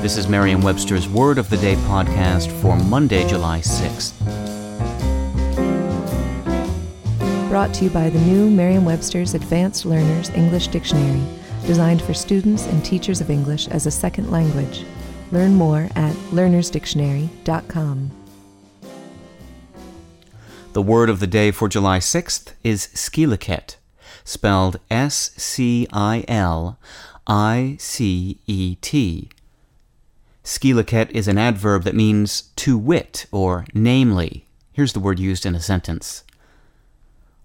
This is Merriam Webster's Word of the Day podcast for Monday, July 6th. Brought to you by the new Merriam Webster's Advanced Learners English Dictionary, designed for students and teachers of English as a second language. Learn more at learnersdictionary.com. The word of the day for July 6th is scilicet, spelled S C I L I C E T. Scilicet is an adverb that means to wit or namely. Here's the word used in a sentence.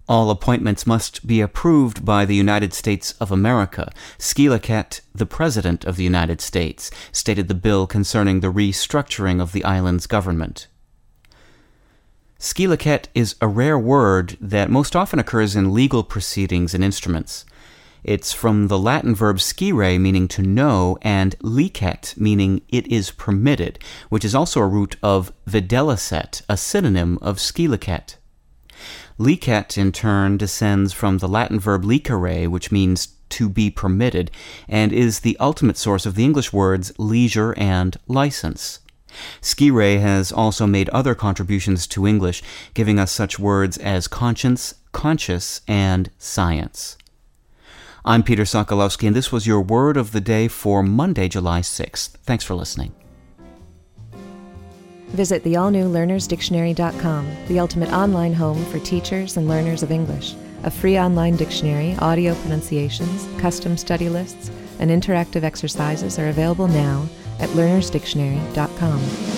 All appointments must be approved by the United States of America. Scilicet, the President of the United States, stated the bill concerning the restructuring of the island's government. Scilicet is a rare word that most often occurs in legal proceedings and instruments. It's from the Latin verb scire, meaning to know, and licet, meaning it is permitted, which is also a root of videlicet, a synonym of scilicet. Licet, in turn, descends from the Latin verb licere, which means to be permitted, and is the ultimate source of the English words leisure and license. Scire has also made other contributions to English, giving us such words as conscience, conscious, and science. I'm Peter Sokolowski, and this was your word of the day for Monday, July 6th. Thanks for listening. Visit the all new learnersdictionary.com, the ultimate online home for teachers and learners of English. A free online dictionary, audio pronunciations, custom study lists, and interactive exercises are available now at learnersdictionary.com.